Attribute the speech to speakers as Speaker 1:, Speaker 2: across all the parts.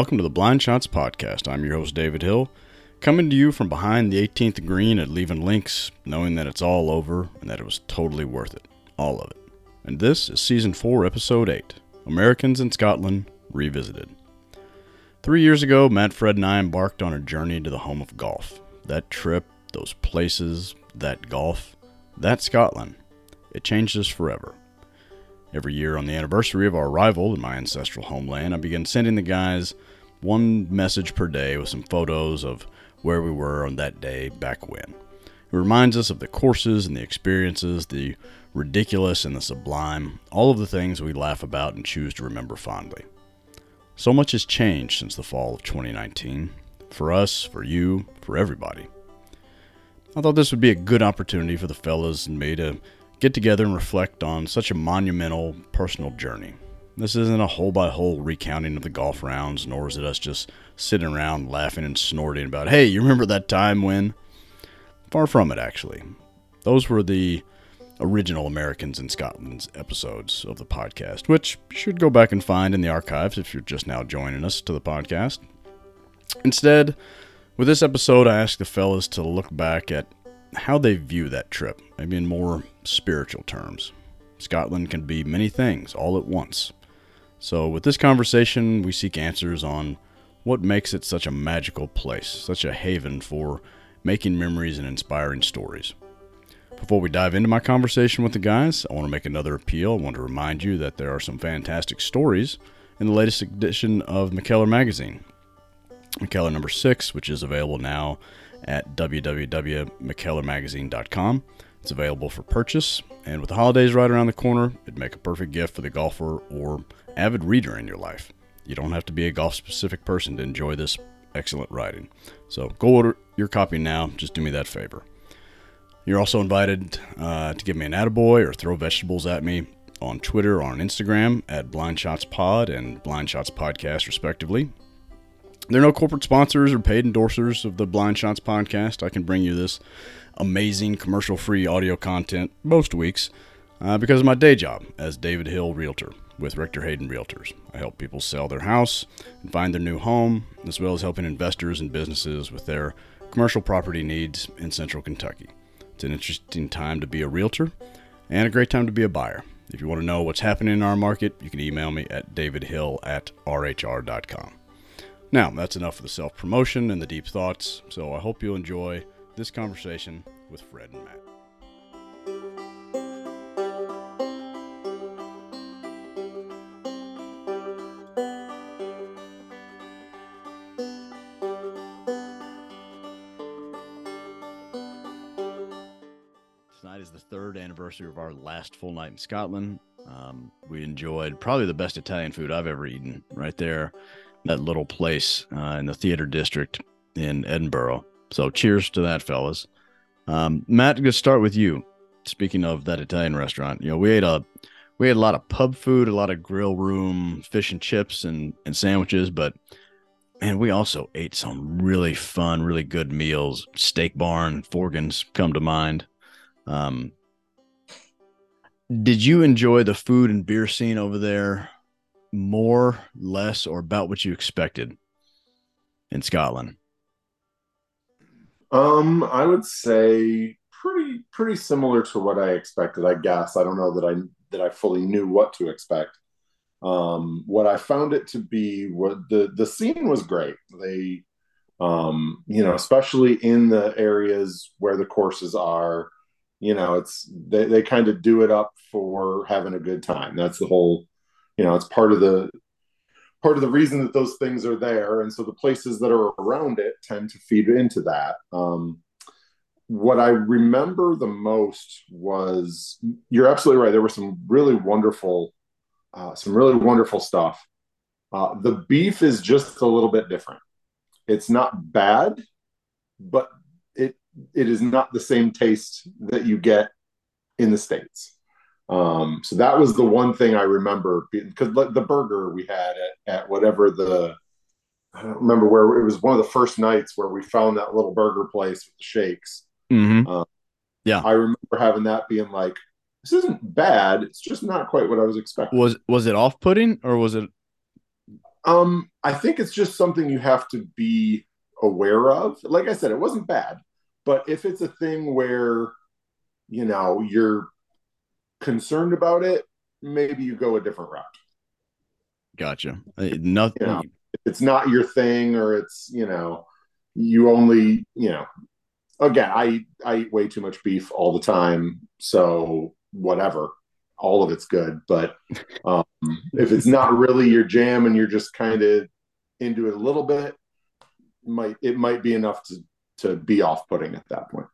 Speaker 1: welcome to the Blind Shots Podcast. I'm your host, David Hill, coming to you from behind the 18th green at Leven Links, knowing that it's all over and that it was totally worth it. All of it. And this is Season 4, Episode 8 Americans in Scotland Revisited. Three years ago, Matt, Fred, and I embarked on a journey to the home of golf. That trip, those places, that golf, that Scotland. It changed us forever. Every year on the anniversary of our arrival in my ancestral homeland, I begin sending the guys one message per day with some photos of where we were on that day back when. It reminds us of the courses and the experiences, the ridiculous and the sublime, all of the things we laugh about and choose to remember fondly. So much has changed since the fall of 2019. For us, for you, for everybody. I thought this would be a good opportunity for the fellas and me to get together and reflect on such a monumental personal journey. This isn't a hole by hole recounting of the golf rounds, nor is it us just sitting around laughing and snorting about, hey, you remember that time when? Far from it, actually. Those were the original Americans in Scotland's episodes of the podcast, which you should go back and find in the archives if you're just now joining us to the podcast. Instead, with this episode, I ask the fellas to look back at how they view that trip, maybe in more spiritual terms. Scotland can be many things all at once. So, with this conversation, we seek answers on what makes it such a magical place, such a haven for making memories and inspiring stories. Before we dive into my conversation with the guys, I want to make another appeal. I want to remind you that there are some fantastic stories in the latest edition of McKellar Magazine. McKellar number six, which is available now at www.mackellarmagazine.com. It's available for purchase, and with the holidays right around the corner, it'd make a perfect gift for the golfer or avid reader in your life. You don't have to be a golf specific person to enjoy this excellent writing. So go order your copy now. Just do me that favor. You're also invited uh, to give me an attaboy or throw vegetables at me on Twitter or on Instagram at Blind Shots Pod and Blind Shots Podcast, respectively. There are no corporate sponsors or paid endorsers of the Blind Shots podcast. I can bring you this amazing commercial free audio content most weeks uh, because of my day job as David Hill Realtor with Rector Hayden Realtors. I help people sell their house and find their new home, as well as helping investors and businesses with their commercial property needs in central Kentucky. It's an interesting time to be a realtor and a great time to be a buyer. If you want to know what's happening in our market, you can email me at davidhill at rhr.com. Now, that's enough of the self promotion and the deep thoughts, so I hope you'll enjoy this conversation with Fred and Matt. Anniversary of our last full night in Scotland. Um, we enjoyed probably the best Italian food I've ever eaten right there that little place uh, in the theater district in Edinburgh. So cheers to that, fellas. Um, Matt, going to start with you. Speaking of that Italian restaurant, you know, we ate a we had a lot of pub food, a lot of grill room fish and chips and and sandwiches, but man, we also ate some really fun, really good meals. Steak Barn, Forgans come to mind. Um, did you enjoy the food and beer scene over there more, less, or about what you expected in Scotland?
Speaker 2: Um, I would say pretty pretty similar to what I expected. I guess I don't know that I that I fully knew what to expect. Um, what I found it to be what the the scene was great. They, um, you know, especially in the areas where the courses are, you know, it's they they kind of do it up for having a good time. That's the whole, you know, it's part of the part of the reason that those things are there. And so the places that are around it tend to feed into that. Um, what i remember the most was you're absolutely right. There were some really wonderful uh, some really wonderful stuff. Uh, the beef is just a little bit different. It's not bad but it is not the same taste that you get in the states um, so that was the one thing I remember because the burger we had at, at whatever the I don't remember where it was one of the first nights where we found that little burger place with the shakes.
Speaker 1: Mm-hmm. Um, yeah,
Speaker 2: I remember having that being like, this isn't bad. It's just not quite what I was expecting.
Speaker 1: Was was it off putting or was it?
Speaker 2: Um, I think it's just something you have to be aware of. Like I said, it wasn't bad, but if it's a thing where you know you're concerned about it, maybe you go a different route.
Speaker 1: Gotcha. Uh, nothing. You know,
Speaker 2: it's not your thing, or it's you know you only you know. Again, I I eat way too much beef all the time, so whatever all of it's good. But um, if it's not really your jam and you're just kind of into it a little bit, might it might be enough to to be off putting at that point.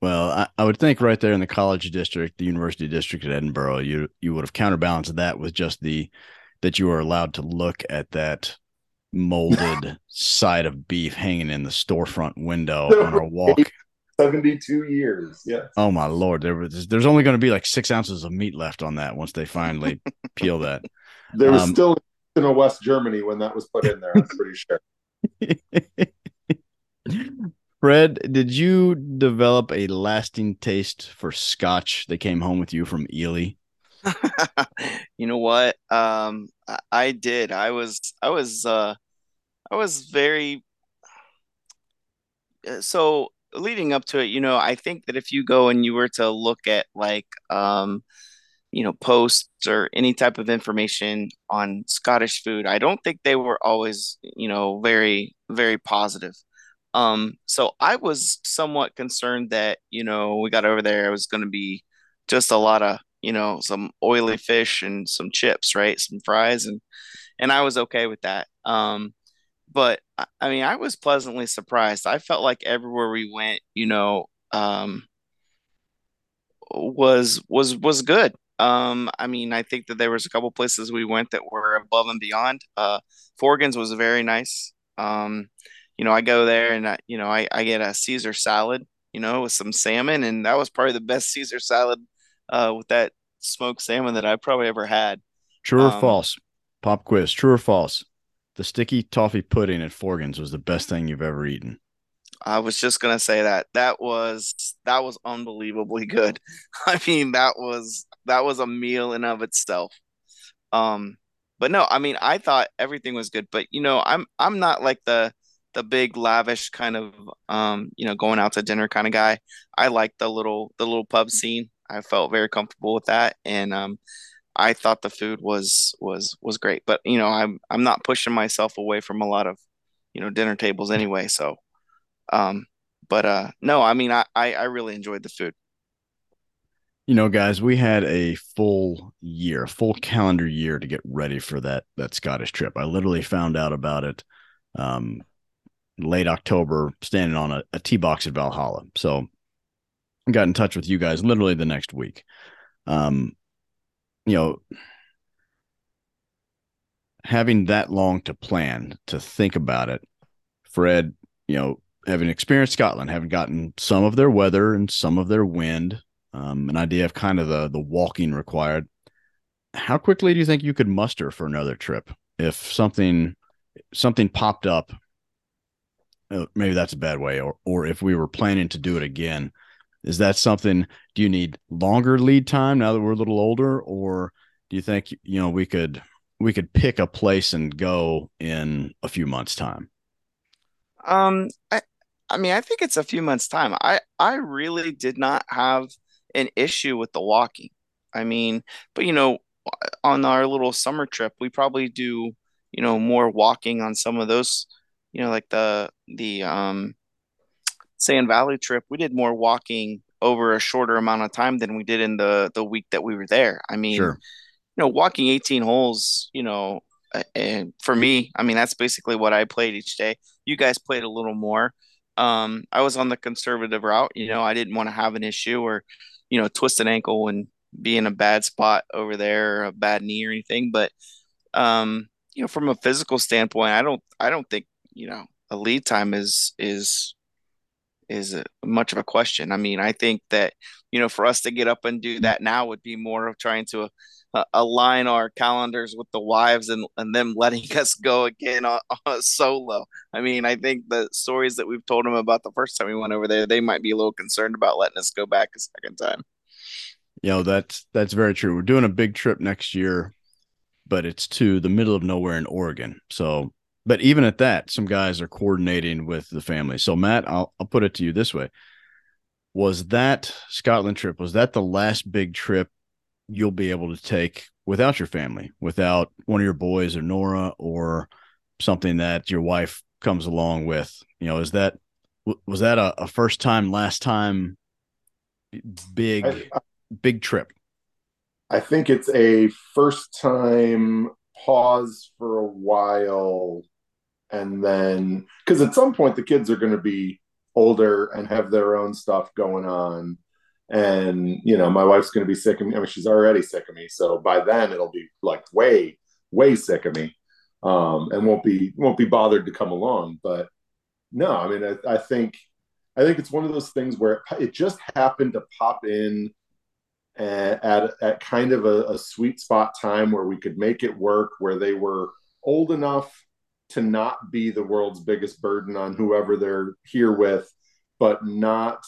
Speaker 1: Well, I, I, would think right there in the college district, the university district at Edinburgh, you you would have counterbalanced that with just the that you are allowed to look at that molded side of beef hanging in the storefront window on our walk
Speaker 2: 72 years. Yeah.
Speaker 1: Oh my lord, there was there's only going to be like six ounces of meat left on that once they finally peel that.
Speaker 2: There was um, still in a West Germany when that was put in there. I'm pretty sure.
Speaker 1: Fred, did you develop a lasting taste for Scotch that came home with you from Elie?
Speaker 3: you know what? Um, I, did. I was, I was, uh, I was very. Uh, so leading up to it, you know, I think that if you go and you were to look at like, um, you know, posts or any type of information on Scottish food, I don't think they were always, you know, very, very positive. Um, so I was somewhat concerned that, you know, we got over there, it was going to be just a lot of, you know, some oily fish and some chips, right? Some fries and, and I was okay with that. Um, but I mean, I was pleasantly surprised. I felt like everywhere we went, you know, um, was was was good. Um, I mean, I think that there was a couple places we went that were above and beyond. Uh, Forgan's was very nice. Um, you know, I go there and I, you know, I, I get a Caesar salad, you know, with some salmon, and that was probably the best Caesar salad uh, with that smoked salmon that I probably ever had.
Speaker 1: True or um, false? Pop quiz. True or false? the sticky toffee pudding at Forgan's was the best thing you've ever eaten.
Speaker 3: I was just gonna say that that was that was unbelievably good. I mean, that was that was a meal in of itself. Um, but no, I mean, I thought everything was good. But you know, I'm I'm not like the the big lavish kind of um, you know, going out to dinner kind of guy. I like the little the little pub scene. I felt very comfortable with that, and um, I thought the food was was was great. But you know, I'm I'm not pushing myself away from a lot of you know dinner tables anyway. So, um, but uh, no, I mean, I I, I really enjoyed the food.
Speaker 1: You know, guys, we had a full year, full calendar year to get ready for that that Scottish trip. I literally found out about it um, late October, standing on a, a tee box at Valhalla. So, I got in touch with you guys literally the next week. Um, you know, having that long to plan, to think about it, Fred, you know, having experienced Scotland, having gotten some of their weather and some of their wind, um, an idea of kind of the the walking required. How quickly do you think you could muster for another trip if something something popped up? Uh, maybe that's a bad way, or or if we were planning to do it again, is that something? Do you need longer lead time now that we're a little older, or do you think you know we could we could pick a place and go in a few months' time?
Speaker 3: Um, I I mean, I think it's a few months' time. I I really did not have an issue with the walking. I mean, but you know, on our little summer trip, we probably do you know more walking on some of those, you know, like the the um Sand Valley trip, we did more walking over a shorter amount of time than we did in the the week that we were there. I mean, sure. you know, walking 18 holes, you know, and for me, I mean, that's basically what I played each day. You guys played a little more. Um, I was on the conservative route. You know, I didn't want to have an issue or, you know, twist an ankle and be in a bad spot over there, or a bad knee or anything. But, um, you know, from a physical standpoint, I don't, I don't think, you know, a lead time is is is much of a question. I mean, I think that you know, for us to get up and do that now would be more of trying to uh, align our calendars with the wives and and them letting us go again on, on solo. I mean, I think the stories that we've told them about the first time we went over there, they might be a little concerned about letting us go back a second time.
Speaker 1: You know, that's that's very true. We're doing a big trip next year. but it's to the middle of nowhere in Oregon. So, but even at that, some guys are coordinating with the family. So, Matt, I'll, I'll put it to you this way Was that Scotland trip, was that the last big trip you'll be able to take without your family, without one of your boys or Nora or something that your wife comes along with? You know, is that, was that a, a first time, last time big, I, I, big trip?
Speaker 2: I think it's a first time pause for a while. And then, because at some point the kids are going to be older and have their own stuff going on. And, you know, my wife's going to be sick of me. I mean, she's already sick of me. So by then it'll be like way, way sick of me um, and won't be, won't be bothered to come along. But no, I mean, I, I think, I think it's one of those things where it, just happened to pop in at, at, at kind of a, a sweet spot time where we could make it work, where they were old enough to not be the world's biggest burden on whoever they're here with, but not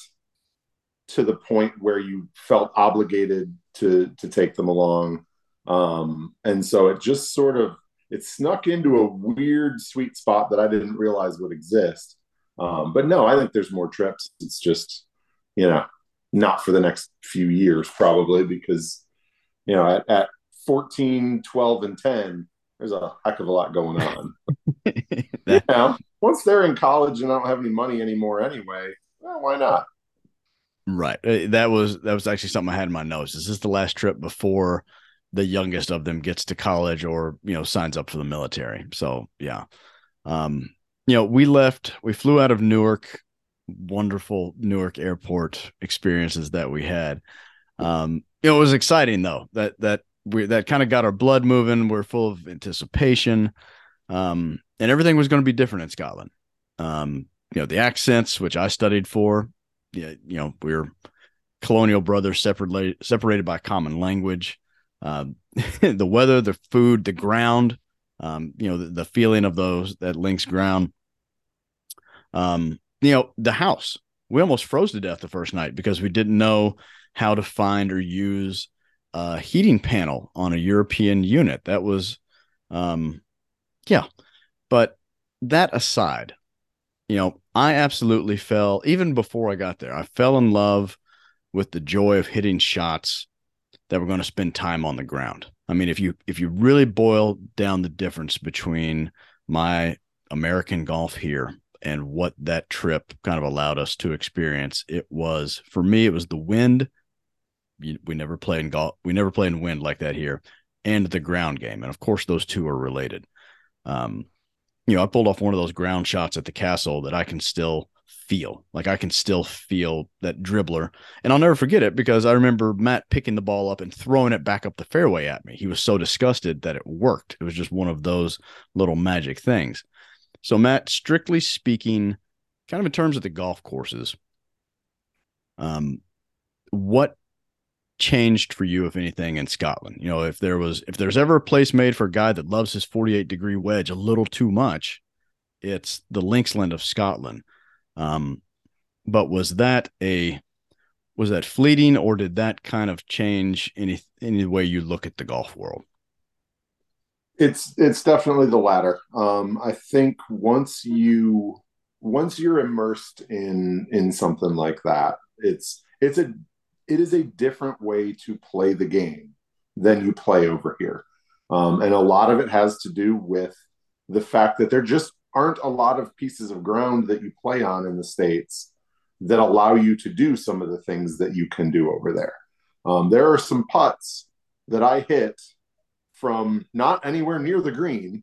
Speaker 2: to the point where you felt obligated to to take them along. Um, and so it just sort of it snuck into a weird sweet spot that I didn't realize would exist. Um, but no, I think there's more trips. It's just, you know, not for the next few years probably because you know at, at 14 12 and 10 there's a heck of a lot going on that... you once they're in college and i don't have any money anymore anyway well, why not?
Speaker 1: Right. Uh, that was that was actually something i had in my notes. This is this the last trip before the youngest of them gets to college or you know signs up for the military? So yeah. Um you know we left we flew out of newark. Wonderful Newark airport experiences that we had. Um, it was exciting though. That that we that kind of got our blood moving. We're full of anticipation, um, and everything was going to be different in Scotland. Um, you know, the accents, which I studied for, you know, we are colonial brothers separated separated by common language. Um, the weather, the food, the ground, um, you know, the, the, feeling of those that links ground. Um, you know, the house. We almost froze to death the first night because we didn't know how to find or use a heating panel on a European unit. That was, um, yeah. But that aside, you know, I absolutely fell, even before I got there, I fell in love with the joy of hitting shots that were going to spend time on the ground. I mean, if you if you really boil down the difference between my American golf here and what that trip kind of allowed us to experience. It was for me, it was the wind. We never played in golf. We never played in wind like that here, and the ground game. And of course, those two are related. Um, you know, I pulled off one of those ground shots at the castle that I can still feel. Like I can still feel that dribbler. And I'll never forget it because I remember Matt picking the ball up and throwing it back up the fairway at me. He was so disgusted that it worked. It was just one of those little magic things. So, Matt, strictly speaking, kind of in terms of the golf courses, um, what changed for you, if anything, in Scotland? You know, if there was, if there's ever a place made for a guy that loves his 48 degree wedge a little too much, it's the Linksland of Scotland. Um, but was that a was that fleeting, or did that kind of change any any way you look at the golf world?
Speaker 2: It's it's definitely the latter. Um, I think once you once you're immersed in in something like that, it's it's a it is a different way to play the game than you play over here, um, and a lot of it has to do with the fact that there just aren't a lot of pieces of ground that you play on in the states that allow you to do some of the things that you can do over there. Um, there are some putts that I hit from not anywhere near the green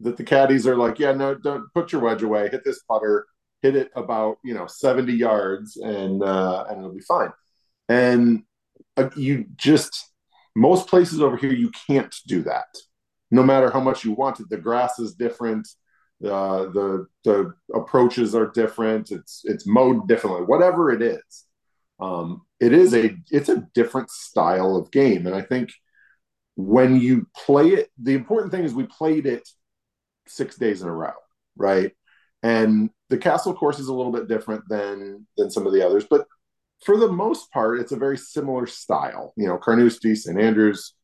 Speaker 2: that the caddies are like, yeah, no, don't put your wedge away, hit this putter, hit it about you know 70 yards, and uh, and it'll be fine. And uh, you just most places over here you can't do that, no matter how much you want it. The grass is different. Uh, the the approaches are different. It's it's mowed differently. Whatever it is, um, it is a it's a different style of game, and I think when you play it, the important thing is we played it six days in a row, right? And the castle course is a little bit different than than some of the others, but for the most part, it's a very similar style. You know, Carnoustie, St Andrews,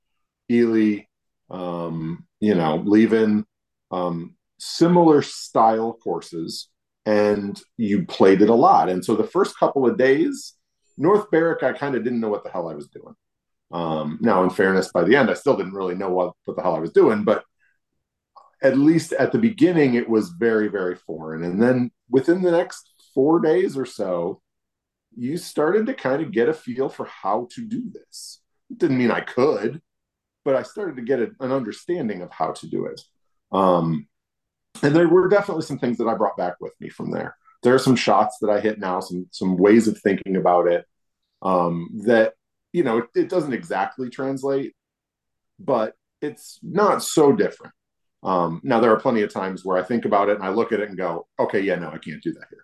Speaker 2: Elie, um, you know, Leven um, similar style courses, and you played it a lot. And so the first couple of days, North Berwick, I kind of didn't know what the hell I was doing. Um, now, in fairness, by the end, I still didn't really know what, what the hell I was doing, but at least at the beginning, it was very, very foreign. And then within the next four days or so, you started to kind of get a feel for how to do this. It didn't mean I could, but I started to get a, an understanding of how to do it. Um, and there were definitely some things that I brought back with me from there. There are some shots that I hit now, some some ways of thinking about it um, that you know it, it doesn't exactly translate, but it's not so different. Um, now there are plenty of times where I think about it and I look at it and go, okay, yeah, no, I can't do that here.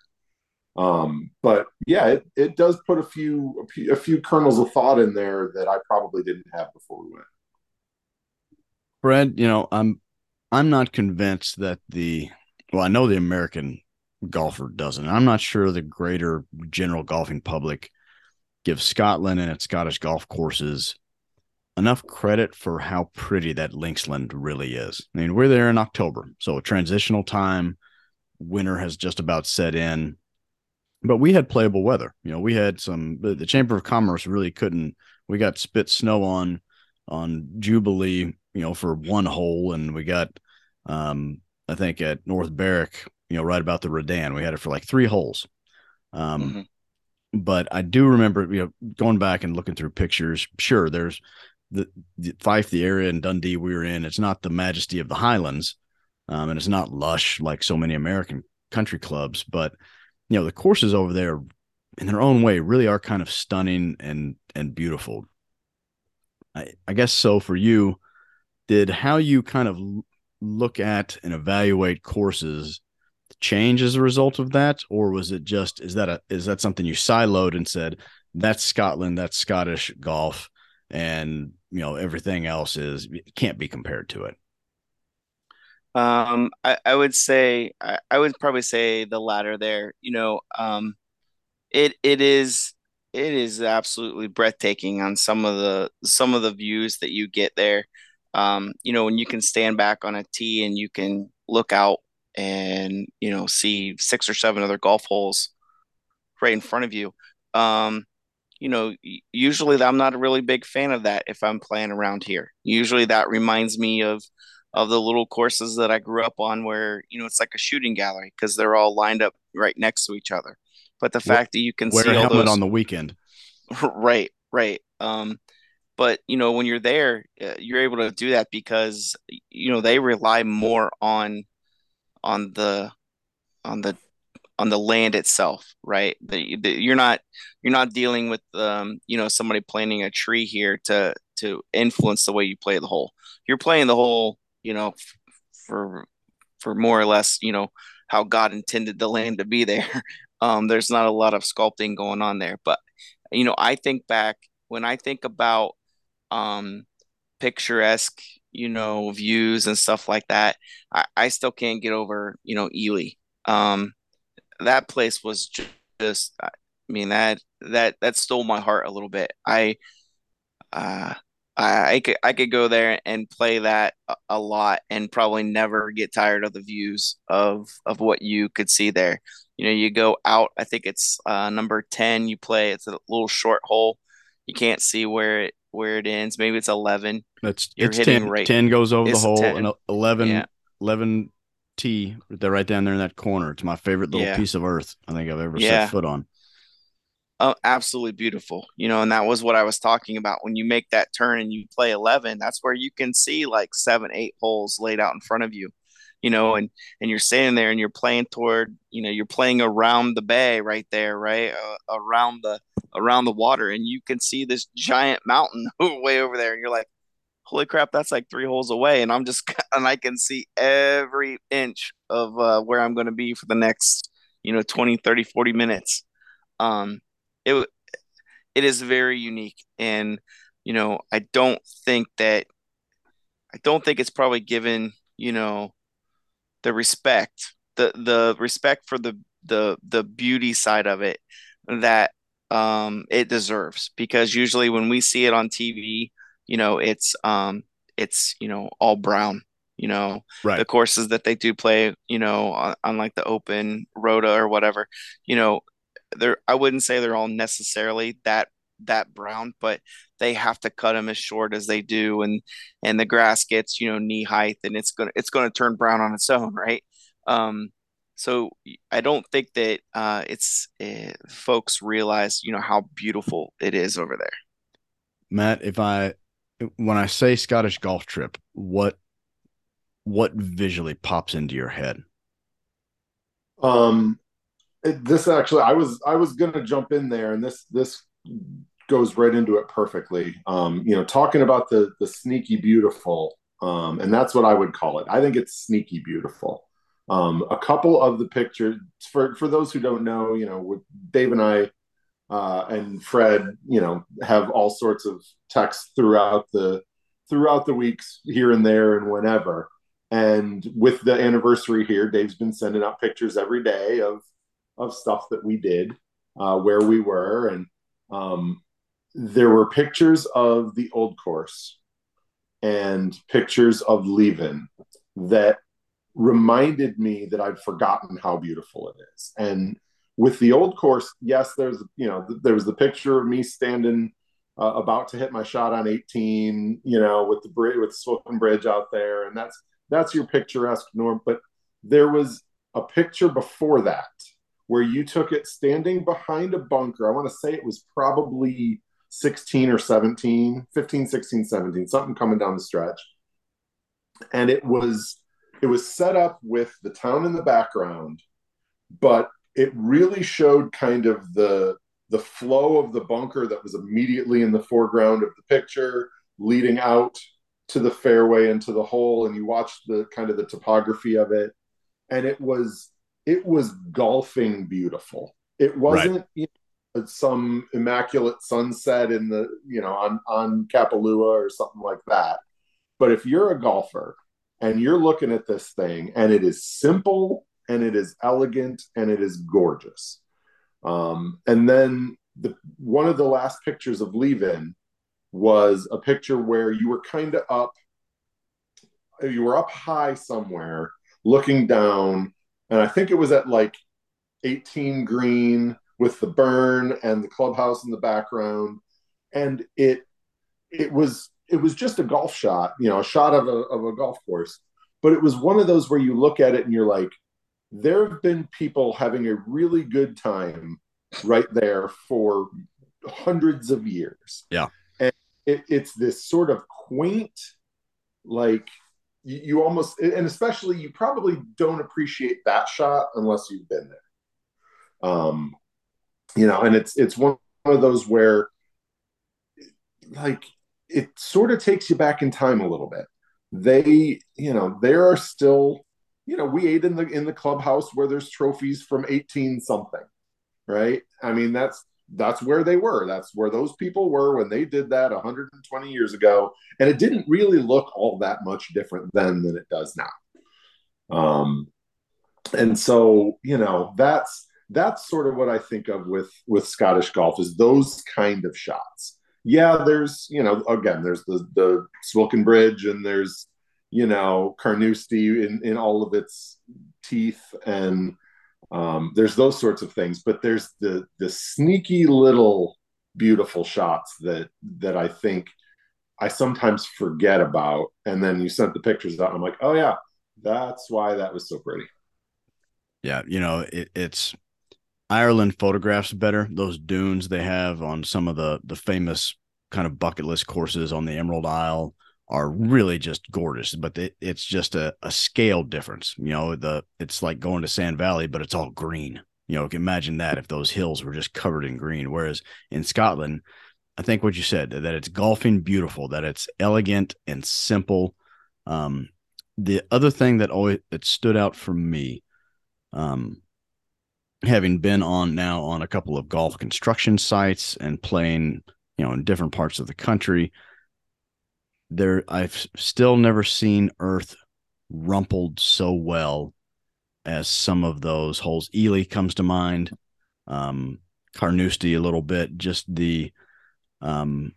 Speaker 2: Um, but yeah, it, it does put a few, a few kernels of thought in there that I probably didn't have before we went.
Speaker 1: Brad, you know, I'm I'm not convinced that the well, I know the American golfer doesn't. I'm not sure the greater general golfing public gives Scotland and its Scottish golf courses enough credit for how pretty that Linksland really is. I mean, we're there in October, so a transitional time. Winter has just about set in, but we had playable weather. You know, we had some. The Chamber of Commerce really couldn't. We got spit snow on on Jubilee, you know, for one hole, and we got, um, I think at North Berwick, you know, right about the Redan, we had it for like three holes. Um, mm-hmm but I do remember, you know, going back and looking through pictures. Sure, there's the, the Fife, the area in Dundee we were in, it's not the majesty of the Highlands, um, and it's not lush like so many American country clubs. But you know, the courses over there, in their own way, really are kind of stunning and and beautiful. I, I guess so. For you, did how you kind of look at and evaluate courses change as a result of that, or was it just is that a is that something you siloed and said that's Scotland, that's Scottish golf, and you know everything else is can't be compared to it
Speaker 3: um i, I would say I, I would probably say the latter there you know um it it is it is absolutely breathtaking on some of the some of the views that you get there um you know when you can stand back on a tee and you can look out and you know see six or seven other golf holes right in front of you um you know, usually I'm not a really big fan of that if I'm playing around here. Usually that reminds me of of the little courses that I grew up on where, you know, it's like a shooting gallery because they're all lined up right next to each other. But the fact that you can
Speaker 1: wear
Speaker 3: see
Speaker 1: a helmet
Speaker 3: those...
Speaker 1: on the weekend.
Speaker 3: right, right. Um but you know when you're there uh, you're able to do that because you know they rely more on on the on the on the land itself, right? The, the, you're not you're not dealing with um, you know somebody planting a tree here to to influence the way you play the hole. You're playing the hole, you know, for for more or less, you know, how God intended the land to be there. Um, there's not a lot of sculpting going on there, but you know, I think back when I think about um, picturesque, you know, views and stuff like that. I, I still can't get over, you know, Elie. Um, that place was just I mean that that that stole my heart a little bit. I uh I, I could I could go there and play that a, lot and probably never get tired of the views of of what you could see there. You know, you go out. I think it's uh, number ten. You play. It's a little short hole. You can't see where it where it ends. Maybe it's eleven.
Speaker 1: That's You're it's hitting 10, right. Ten goes over the hole, 10. and 11, yeah. 11 T they're right down there in that corner. It's my favorite little yeah. piece of earth I think I've ever yeah. set foot on.
Speaker 3: Oh, absolutely beautiful. You know, and that was what I was talking about. When you make that turn and you play 11, that's where you can see like seven, eight holes laid out in front of you, you know, and, and you're standing there and you're playing toward, you know, you're playing around the bay right there, right. Uh, around the, around the water. And you can see this giant mountain way over there. And you're like, holy crap, that's like three holes away. And I'm just, and I can see every inch of uh, where I'm going to be for the next, you know, 20, 30, 40 minutes. Um, it, it is very unique. And, you know, I don't think that, I don't think it's probably given, you know, the respect, the, the respect for the, the, the beauty side of it that um, it deserves because usually when we see it on TV, you know it's um it's you know all brown. You know,
Speaker 1: Right.
Speaker 3: the courses that they do play, you know, on, on like the open rota or whatever, you know, they're I wouldn't say they're all necessarily that that brown, but they have to cut them as short as they do, and and the grass gets you know knee height, and it's gonna it's gonna turn brown on its own, right? Um, so I don't think that uh, it's uh, folks realize you know how beautiful it is over there.
Speaker 1: Matt, if I when I say Scottish golf trip, what what visually pops into your head?
Speaker 2: Um, it, this actually, I was I was gonna jump in there, and this this goes right into it perfectly. Um, you know, talking about the the sneaky beautiful, um, and that's what I would call it. I think it's sneaky beautiful. Um, a couple of the pictures for for those who don't know, you know, Dave and I uh, and Fred, you know, have all sorts of texts throughout the throughout the weeks here and there and whenever. And with the anniversary here, Dave's been sending out pictures every day of of stuff that we did, uh, where we were, and um, there were pictures of the old course and pictures of Leven that reminded me that I'd forgotten how beautiful it is. And with the old course, yes, there's you know there was the picture of me standing uh, about to hit my shot on 18, you know, with the bridge with the Swilcan Bridge out there, and that's that's your picturesque norm. But there was a picture before that where you took it standing behind a bunker. I want to say it was probably 16 or 17, 15, 16, 17, something coming down the stretch. And it was it was set up with the town in the background, but it really showed kind of the the flow of the bunker that was immediately in the foreground of the picture, leading out to the fairway and to the hole, and you watched the kind of the topography of it, and it was it was golfing beautiful. It wasn't right. you know, some immaculate sunset in the you know on on Kapalua or something like that. But if you're a golfer and you're looking at this thing and it is simple and it is elegant and it is gorgeous. Um, and then the one of the last pictures of Leven was a picture where you were kind of up, you were up high somewhere, looking down, and I think it was at like 18 green with the burn and the clubhouse in the background, and it it was it was just a golf shot, you know, a shot of a of a golf course, but it was one of those where you look at it and you're like, there have been people having a really good time right there for hundreds of years.
Speaker 1: Yeah.
Speaker 2: And it, it's this sort of quaint, like you, you, almost, and especially you probably don't appreciate that shot unless you've been there. Um, you know, and it's, it's one of those where like it sort of takes you back in time a little bit. They, you know, there are still you know, we ate in the in the clubhouse where there's trophies from 18 something, right? I mean, that's that's where they were. That's where those people were when they did that 120 years ago, and it didn't really look all that much different then than it does now. Um, and so you know, that's that's sort of what I think of with with Scottish golf is those kind of shots. Yeah, there's you know, again, there's the the Swilcan Bridge, and there's you know Carnoustie in in all of its teeth and um, there's those sorts of things but there's the the sneaky little beautiful shots that that I think I sometimes forget about. And then you sent the pictures out and I'm like oh yeah that's why that was so pretty.
Speaker 1: Yeah you know it, it's Ireland photographs better those dunes they have on some of the the famous kind of bucket list courses on the Emerald Isle are really just gorgeous, but it, it's just a, a scale difference. You know, the it's like going to Sand Valley, but it's all green. You know, imagine that if those hills were just covered in green. Whereas in Scotland, I think what you said that it's golfing beautiful, that it's elegant and simple. Um, the other thing that always it stood out for me, um, having been on now on a couple of golf construction sites and playing, you know, in different parts of the country, there I've still never seen Earth rumpled so well as some of those holes. Elie comes to mind, um, Carnoustie a little bit, just the um,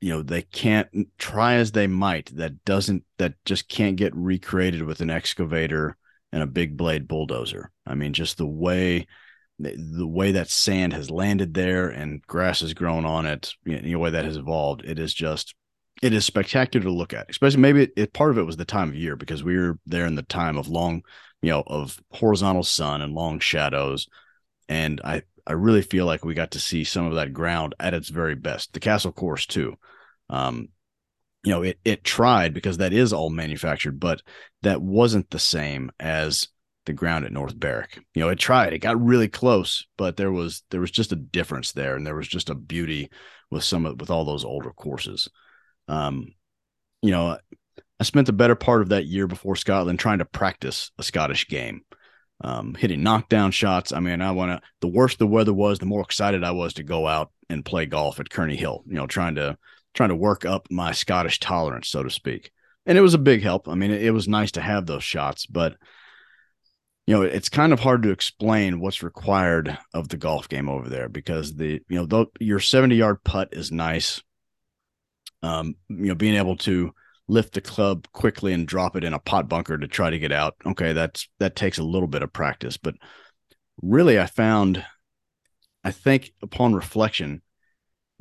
Speaker 1: you know they can't try as they might that doesn't that just can't get recreated with an excavator and a big blade bulldozer i mean just the way the way that sand has landed there and grass has grown on it you know, the way that has evolved it is just it is spectacular to look at especially maybe it, it, part of it was the time of year because we were there in the time of long you know of horizontal sun and long shadows and i i really feel like we got to see some of that ground at its very best the castle course too um you know it it tried because that is all manufactured but that wasn't the same as the ground at North Berwick. You know, it tried, it got really close, but there was there was just a difference there, and there was just a beauty with some of with all those older courses. Um, you know, I spent the better part of that year before Scotland trying to practice a Scottish game, um, hitting knockdown shots. I mean, I want to. The worse the weather was, the more excited I was to go out and play golf at Kearney Hill. You know, trying to trying to work up my Scottish tolerance, so to speak. And it was a big help. I mean, it, it was nice to have those shots, but you know, it's kind of hard to explain what's required of the golf game over there because the, you know, though your 70 yard putt is nice. Um, you know, being able to lift the club quickly and drop it in a pot bunker to try to get out. Okay. That's, that takes a little bit of practice, but really I found, I think upon reflection,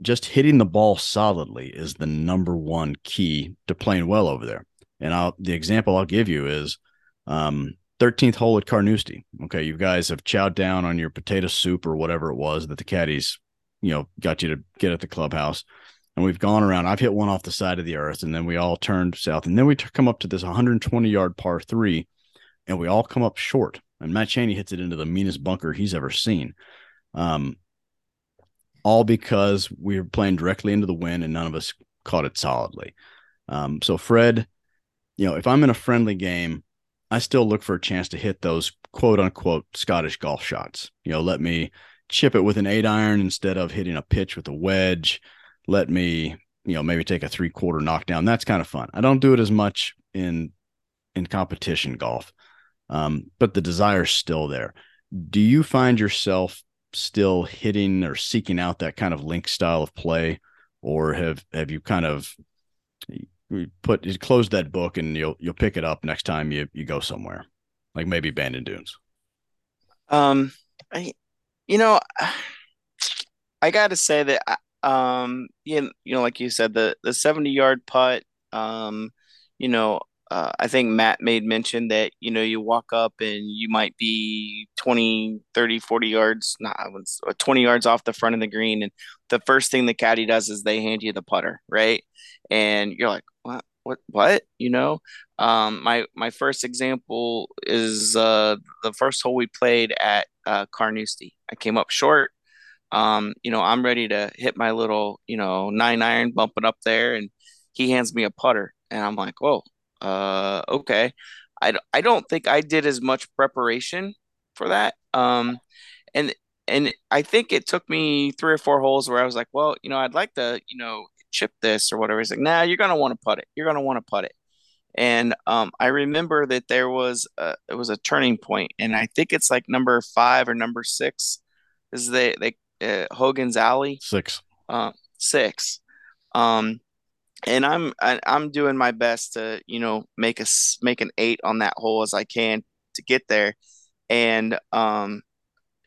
Speaker 1: just hitting the ball solidly is the number one key to playing well over there. And I'll, the example I'll give you is, um, 13th hole at Carnoustie. Okay, you guys have chowed down on your potato soup or whatever it was that the caddies, you know, got you to get at the clubhouse. And we've gone around. I've hit one off the side of the earth, and then we all turned south. And then we come up to this 120 yard par three, and we all come up short. And Matt Cheney hits it into the meanest bunker he's ever seen. Um, all because we were playing directly into the wind, and none of us caught it solidly. Um, so Fred, you know, if I'm in a friendly game, I still look for a chance to hit those quote unquote Scottish golf shots. You know, let me chip it with an eight iron instead of hitting a pitch with a wedge. Let me, you know, maybe take a three quarter knockdown. That's kind of fun. I don't do it as much in in competition golf, um, but the desire is still there. Do you find yourself still hitting or seeking out that kind of link style of play, or have have you kind of put you close that book and you'll you'll pick it up next time you you go somewhere, like maybe Bandon Dunes.
Speaker 3: Um, I, you know, I got to say that um, you you know, like you said, the the seventy yard putt, um, you know, uh, I think Matt made mention that, you know, you walk up and you might be 20, 30, 40 yards, not 20 yards off the front of the green. And the first thing the caddy does is they hand you the putter, right? And you're like, what, what, what, you know? Um, my, my first example is uh, the first hole we played at uh, Carnoustie. I came up short. Um, you know, I'm ready to hit my little, you know, nine iron, bumping up there. And he hands me a putter. And I'm like, whoa, uh, okay. I, I don't think I did as much preparation for that. Um, and and I think it took me three or four holes where I was like, well, you know, I'd like to, you know, chip this or whatever. He's like, nah, you're gonna want to put it. You're gonna want to put it. And um, I remember that there was a, it was a turning point, and I think it's like number five or number six. Is they they uh, Hogan's Alley
Speaker 1: six,
Speaker 3: uh, six. Um, and I'm I, I'm doing my best to you know make a make an eight on that hole as I can to get there, and um,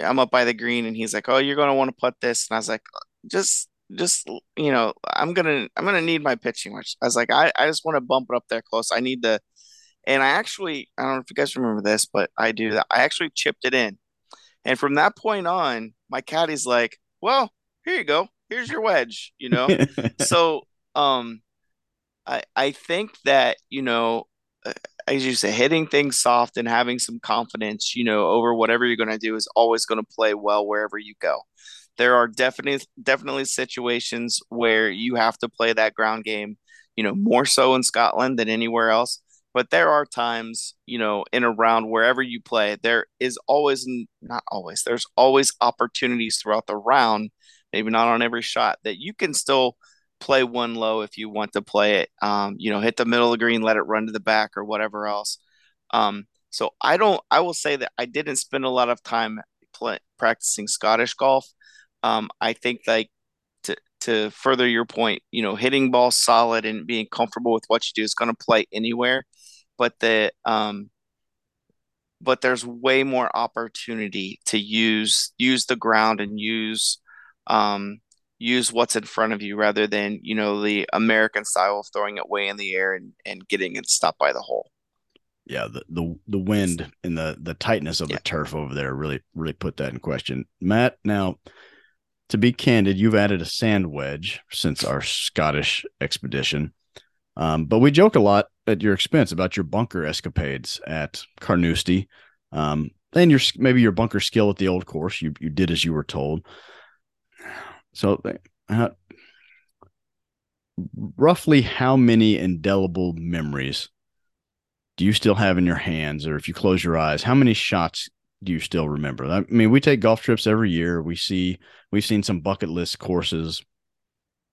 Speaker 3: I'm up by the green, and he's like, "Oh, you're gonna want to put this," and I was like, "Just just you know, I'm gonna I'm gonna need my pitching." Which I was like, "I I just want to bump it up there close. I need the," and I actually I don't know if you guys remember this, but I do that. I actually chipped it in, and from that point on, my caddy's like, "Well, here you go." Here's your wedge, you know. so um i i think that you know uh, as you say hitting things soft and having some confidence you know over whatever you're going to do is always going to play well wherever you go there are definitely definitely situations where you have to play that ground game you know more so in scotland than anywhere else but there are times you know in a round wherever you play there is always not always there's always opportunities throughout the round maybe not on every shot that you can still play one low if you want to play it. Um, you know, hit the middle of the green, let it run to the back or whatever else. Um, so I don't. I will say that I didn't spend a lot of time play, practicing Scottish golf. Um, I think like to to further your point, you know, hitting balls solid and being comfortable with what you do is going to play anywhere, but the um, but there's way more opportunity to use use the ground and use um use what's in front of you rather than you know the American style of throwing it way in the air and and getting it stopped by the hole.
Speaker 1: Yeah, the the the wind and the the tightness of
Speaker 3: Yeah.
Speaker 1: the turf over there really really put that in question. Matt, now to be candid, you've added a sand wedge since our Scottish expedition. Um, but we joke a lot at your expense about your bunker escapades at Carnoustie, um, and your maybe your bunker skill at the old course. You you did as you were told. So, uh, roughly how many indelible memories do you still have in your hands, or if you close your eyes, how many shots do you still remember? I mean, we take golf trips every year. We see we've seen some bucket list courses.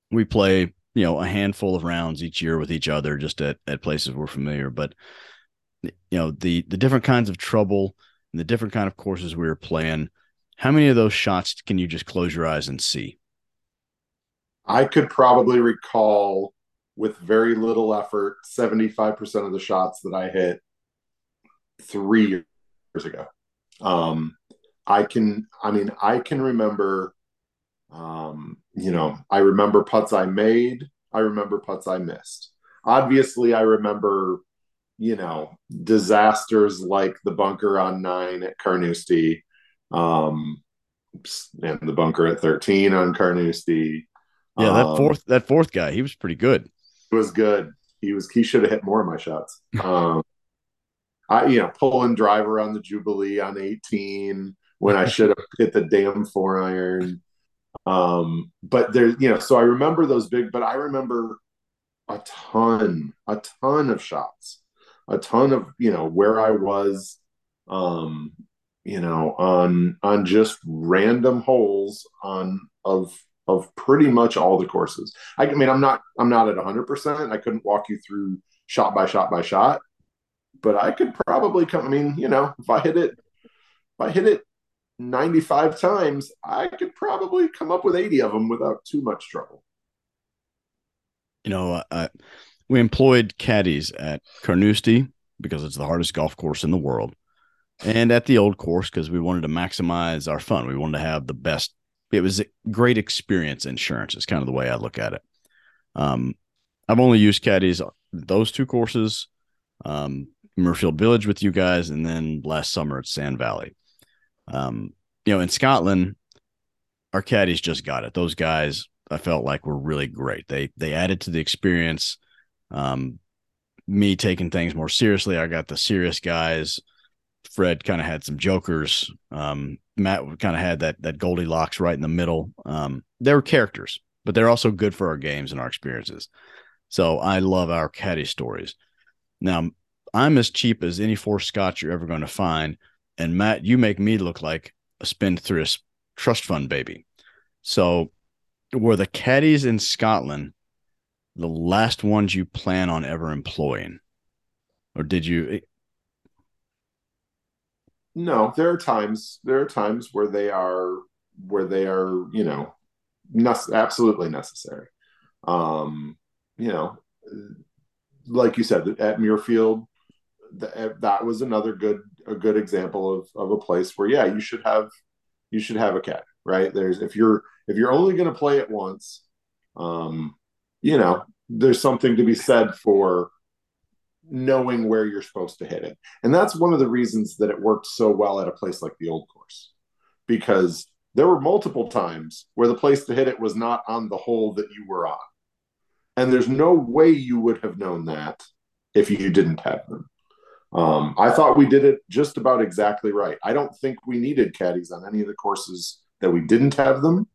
Speaker 1: We play, you know, a handful of rounds each year with each other, just at at places we're familiar. But you know, the the different kinds of trouble and the different kind of courses we were playing. How many of those shots can you just close your eyes and see?
Speaker 2: I could probably recall with very little effort 75% of the shots that I hit three years ago. Um, I can, I mean, I can remember, um, you know, I remember putts I made. I remember putts I missed. Obviously, I remember, you know, disasters like the bunker on nine at Carnoustie, um, and the bunker at 13 on Carnoustie.
Speaker 1: Yeah, that
Speaker 2: Um,
Speaker 1: fourth that fourth guy, he was pretty good.
Speaker 2: He was good. He was he should have hit more of my shots. Um, I you know pulling driver on the Jubilee on 18 when I should have hit the damn four iron. Um, but there you know so I remember those big, but I remember a ton, a ton of shots, a ton of you know where I was, um, you know on on just random holes on of of pretty much all the courses. I, I mean, I'm not I'm not at 100. percent I couldn't walk you through shot by shot by shot, but I could probably come. I mean, you know, if I hit it, if I hit it 95 times, I could probably come up with 80 of them without too much trouble.
Speaker 1: You know, uh, we employed caddies at Carnoustie because it's the hardest golf course in the world, and at the old course because we wanted to maximize our fun. We wanted to have the best. It was a great experience insurance. Is kind of the way I look at it. Um, I've only used caddies those two courses, um, Muirfield Village with you guys, and then last summer at Sand Valley. Um, you know, in Scotland, our caddies just got it. Those guys, I felt like were really great. They they added to the experience. Um, me taking things more seriously, I got the serious guys. Fred kind of had some jokers. Um, Matt kind of had that that Goldilocks right in the middle. Um, they were characters, but they're also good for our games and our experiences. So I love our caddy stories. Now I'm as cheap as any four Scotch you're ever going to find, and Matt, you make me look like a spendthrift trust fund baby. So were the caddies in Scotland the last ones you plan on ever employing, or did you?
Speaker 2: No, there are times there are times where they are where they are, you know, nece- absolutely necessary. Um, you know, like you said at Muirfield, th- that was another good a good example of of a place where yeah, you should have you should have a cat, right? There's if you're if you're only going to play it once, um, you know, there's something to be said for knowing where you're supposed to hit it. And that's one of the reasons that it worked so well at a place like the old course. Because there were multiple times where the place to hit it was not on the hole that you were on. And there's no way you would have known that if you didn't have them. Um, I thought we did it just about exactly right. I don't think we needed caddies on any of the courses that we didn't have them.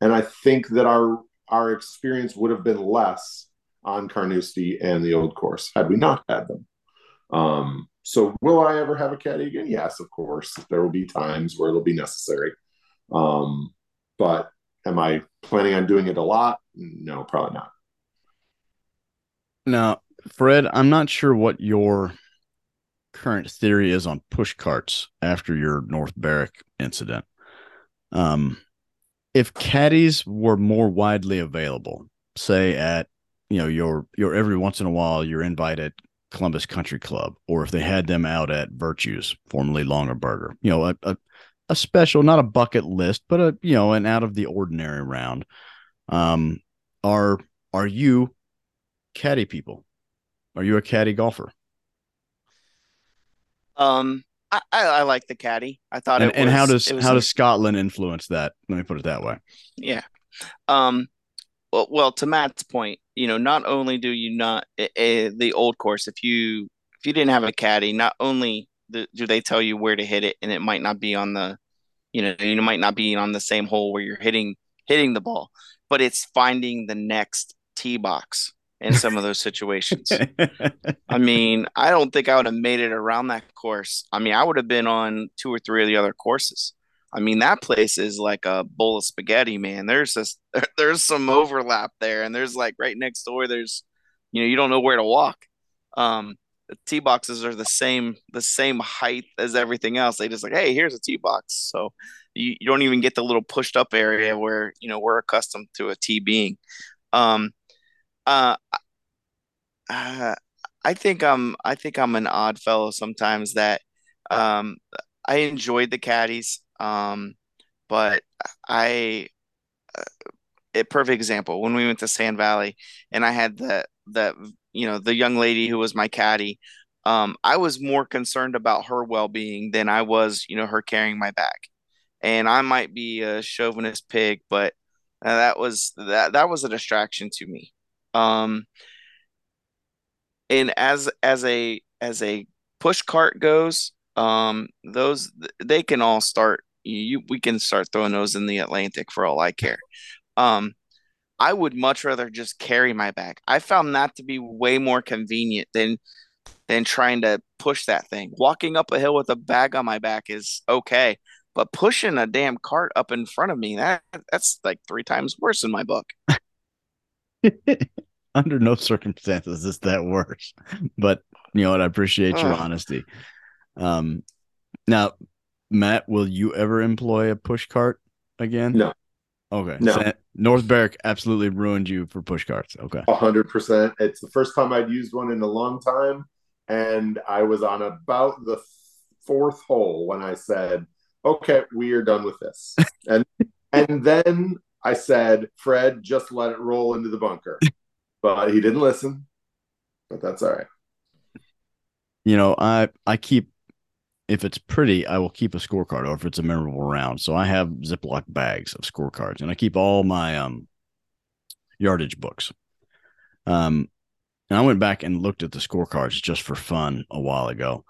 Speaker 2: And I think that our our experience would have been less on Carnoustie and the old course had we not had them. Um, so will I ever have a caddy again? Yes, of course. There will be times where it'll be necessary. Um, but am I planning on doing it a lot? No, probably not.
Speaker 1: Now, Fred, I'm not sure what your current theory is on push carts after your North Berwick incident. Um, if caddies were more widely available, say at you know your your every once in a while you're invited Columbus Country Club, or if they had them out at Virtues, formerly Longaberger, you know, a, a, a special, not a bucket list, but a you know an out of the ordinary round. Um, are are you caddy people? Are you a caddy golfer?
Speaker 3: Um, I, I, I like the caddy. I thought
Speaker 1: And,
Speaker 3: it
Speaker 1: and how does
Speaker 3: it was
Speaker 1: how does Scotland influence that? Let me put it that way.
Speaker 3: yeah. Um, well, well, to Matt's point, you know, not only do you not eh, eh, the old course, if you if you didn't have a caddy, not only do, do they tell you where to hit it, and it might not be on the, you know, you might not be on the same hole where you're hitting hitting the ball, but it's finding the next tee box in some of those situations. I mean, I don't think I would have made it around that course. I mean, I would have been on two or three of the other courses. I mean, that place is like a bowl of spaghetti, man. There's just there's some overlap there, and there's like right next door. There's, you know, you don't know where to walk. Um, the tee boxes are the same the same height as everything else. They just like, hey, here's a tee box. So you, you don't even get the little pushed up area where you know we're accustomed to a tee being. Um, uh, uh, I think I'm I think I'm an odd fellow sometimes that um I enjoyed the caddies um but I a perfect example when we went to Sand Valley and I had the the you know the young lady who was my caddy um I was more concerned about her well-being than I was you know her carrying my bag. And I might be a chauvinist pig but uh, that was that that was a distraction to me um and as as a as a push cart goes, um, those they can all start. You we can start throwing those in the Atlantic for all I care. Um, I would much rather just carry my bag. I found that to be way more convenient than than trying to push that thing. Walking up a hill with a bag on my back is okay, but pushing a damn cart up in front of me, that that's like three times worse in my book.
Speaker 1: Under no circumstances is that worse. But you know what? I appreciate your
Speaker 3: Ugh.
Speaker 1: honesty. Um, now, Matt, will you ever employ a push cart again?
Speaker 2: No.
Speaker 1: Okay.
Speaker 2: No.
Speaker 1: North Berwick absolutely ruined you for push carts. Okay.
Speaker 2: A hundred percent. It's the first time I'd used one in a long time, and I was on about the fourth hole when I said, "Okay, we are done with this." And and then I said, "Fred, just let it roll into the bunker," but he didn't listen. But that's all right.
Speaker 1: You know, I I keep if it's pretty, I will keep a scorecard, or if it's a memorable round. So I have Ziploc bags of scorecards, and I keep all my um yardage books. Um, and I went back and looked at the scorecards just for fun a while ago.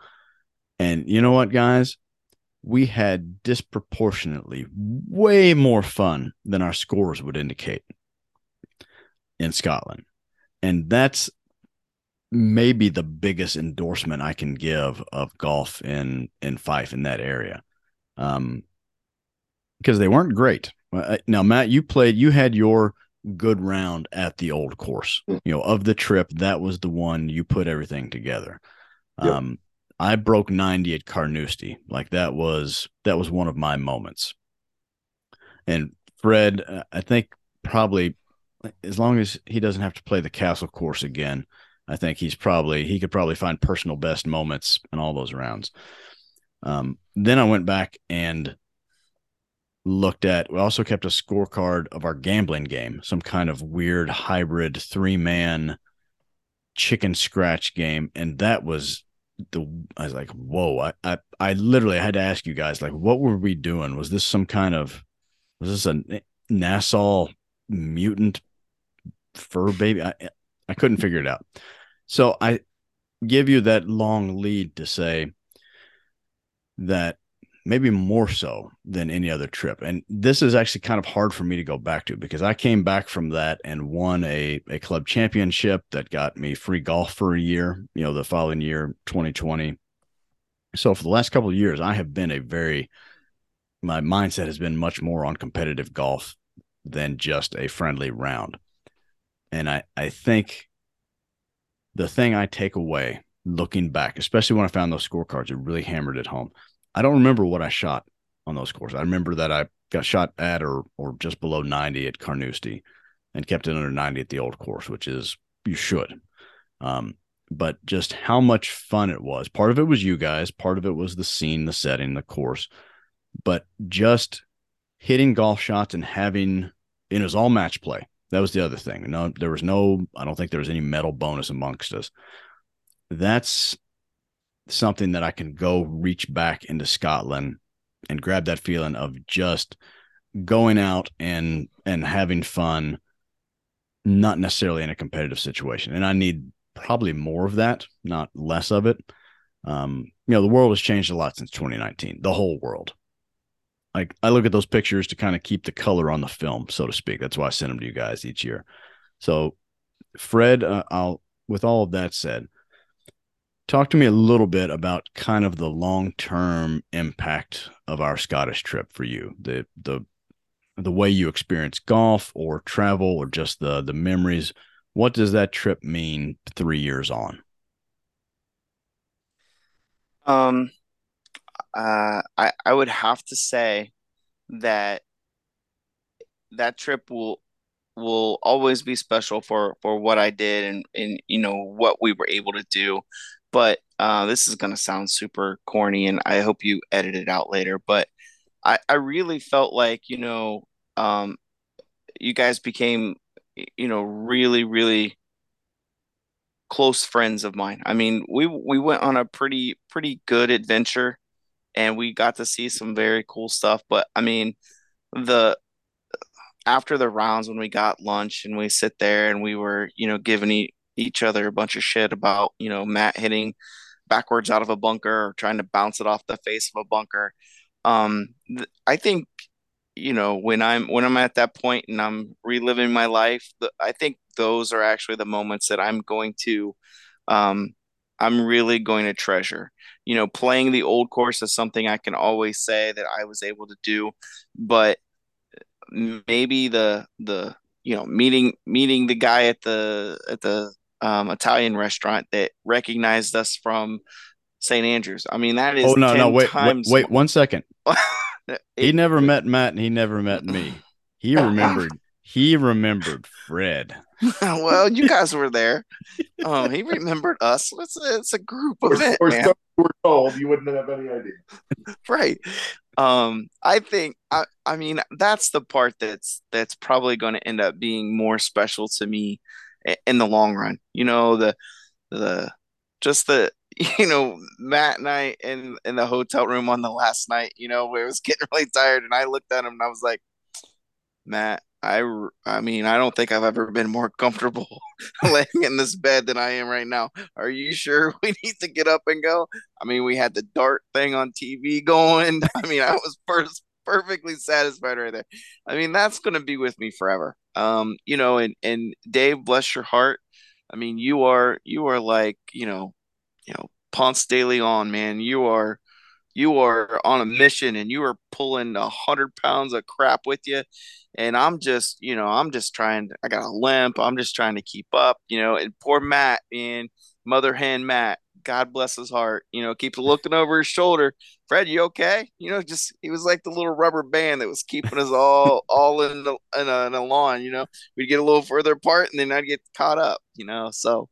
Speaker 1: And you know what, guys? We had disproportionately way more fun than our scores would indicate in Scotland. And that's maybe the biggest endorsement I can give of golf in in Fife in that area. Um because they weren't great. Now, Matt, you played, you had your good round at the old course.
Speaker 2: Mm.
Speaker 1: You know, of the trip, that was the one you put everything together.
Speaker 2: Yep.
Speaker 1: Um, I broke 90 at Carnoustie. Like that was that was one of my moments. And Fred, uh, I think probably as long as he doesn't have to play the castle course again, I think he's probably he could probably find personal best moments in all those rounds. Um, then I went back and looked at we also kept a scorecard of our gambling game, some kind of weird hybrid three man chicken scratch game. And that was the I was like, whoa, I, I I literally had to ask you guys, like, what were we doing? Was this some kind of was this a Nassau mutant fur baby? I I couldn't figure it out. So I give you that long lead to say that maybe more so than any other trip. And this is actually kind of hard for me to go back to because I came back from that and won a, a club championship that got me free golf for a year, you know, the following year, 2020. So for the last couple of years, I have been a very, my mindset has been much more on competitive golf than just a friendly round. And I, I think the thing I take away looking back, especially when I found those scorecards, it really hammered it home. I don't remember what I shot on those scores. I remember that I got shot at or or just below 90 at Carnoustie and kept it under 90 at the old course, which is you should. Um, but just how much fun it was. Part of it was you guys, part of it was the scene, the setting, the course, but just hitting golf shots and having it was all match play. That was the other thing. No, there was no, I don't think there was any medal bonus amongst us. That's something that I can go reach back into Scotland and grab that feeling of just going out and and having fun not necessarily in a competitive situation. And i need probably more of that not less of it. Um you know the world has changed a lot since 2019 the whole world. Like i look at those pictures to kind of keep the color on the film so to speak. That's why i send them to you guys each year. So fred uh, i'll with all of that said talk to me a little bit about kind of the long-term impact of our Scottish trip for you. The the the way you experience golf or travel or just the the memories. What does that trip mean 3 years on?
Speaker 3: Um uh I I would have to say that that trip will will always be special for for what I did and and you know what we were able to do but uh, this is going to sound super corny and I hope you edit it out later. But I, I really felt like, you know, um, you guys became, you know, really, really close friends of mine. I mean, we we went on a pretty pretty good adventure and we got to see some very cool stuff. But I mean, the after the rounds when we got lunch and we sit there and we were, you know, giving each other a bunch of shit about, you know, Matt hitting backwards out of a bunker or trying to bounce it off the face of a bunker. Um, th- I think, you know, when I'm when I'm at that point and I'm reliving my life, I think those are actually the moments that I'm going to, um, I'm really going to treasure. You know, playing the old course is something I can always say that I was able to do, but maybe the the you know meeting meeting the guy at the at the um, Italian restaurant that recognized us from St. Andrews. I mean, that is
Speaker 1: oh no no wait wait, wait one second. it, he never met Matt and he never met me. He remembered. he remembered Fred.
Speaker 3: well, you guys were there. Um, he remembered us. It's a, it's a group event. Or, man.
Speaker 2: we're told you wouldn't have any idea.
Speaker 3: right. Um, I think I, I mean that's the part that's that's probably going to end up being more special to me in the long run. You know, the the just the you know Matt and I in in the hotel room on the last night. You know, where I was getting really tired, and I looked at him and I was like, Matt. I, I mean, I don't think I've ever been more comfortable laying in this bed than I am right now. Are you sure we need to get up and go? I mean, we had the dart thing on TV going. I mean, I was first perfectly satisfied right there. I mean, that's going to be with me forever. Um, you know, and and Dave, bless your heart. I mean, you are you are like you know, you know Ponce de Leon, man. You are you are on a mission, and you are pulling a hundred pounds of crap with you. And I'm just, you know, I'm just trying. To, I got a limp. I'm just trying to keep up, you know. And poor Matt, and mother hen Matt, God bless his heart, you know, keeps looking over his shoulder. Fred, you okay? You know, just he was like the little rubber band that was keeping us all all in the in a, in a lawn. You know, we'd get a little further apart, and then I'd get caught up. You know, so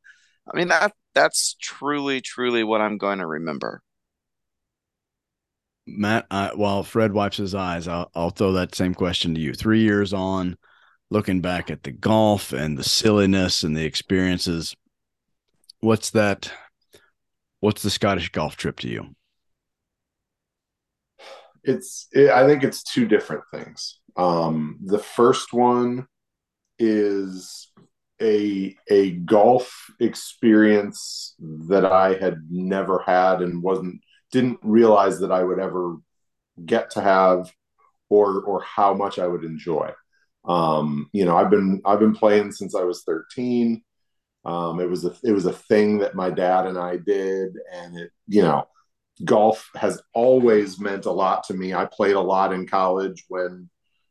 Speaker 3: I mean that that's truly truly what I'm going to remember.
Speaker 1: Matt, I, while Fred wipes his eyes, I'll, I'll throw that same question to you. Three years on, looking back at the golf and the silliness and the experiences, what's that? What's the Scottish golf trip to you?
Speaker 2: It's, it, I think it's two different things. Um, the first one is a a golf experience that I had never had and wasn't didn't realize that I would ever get to have or or how much I would enjoy. Um, you know, I've been I've been playing since I was 13. Um, it was a it was a thing that my dad and I did, and it you know, golf has always meant a lot to me. I played a lot in college when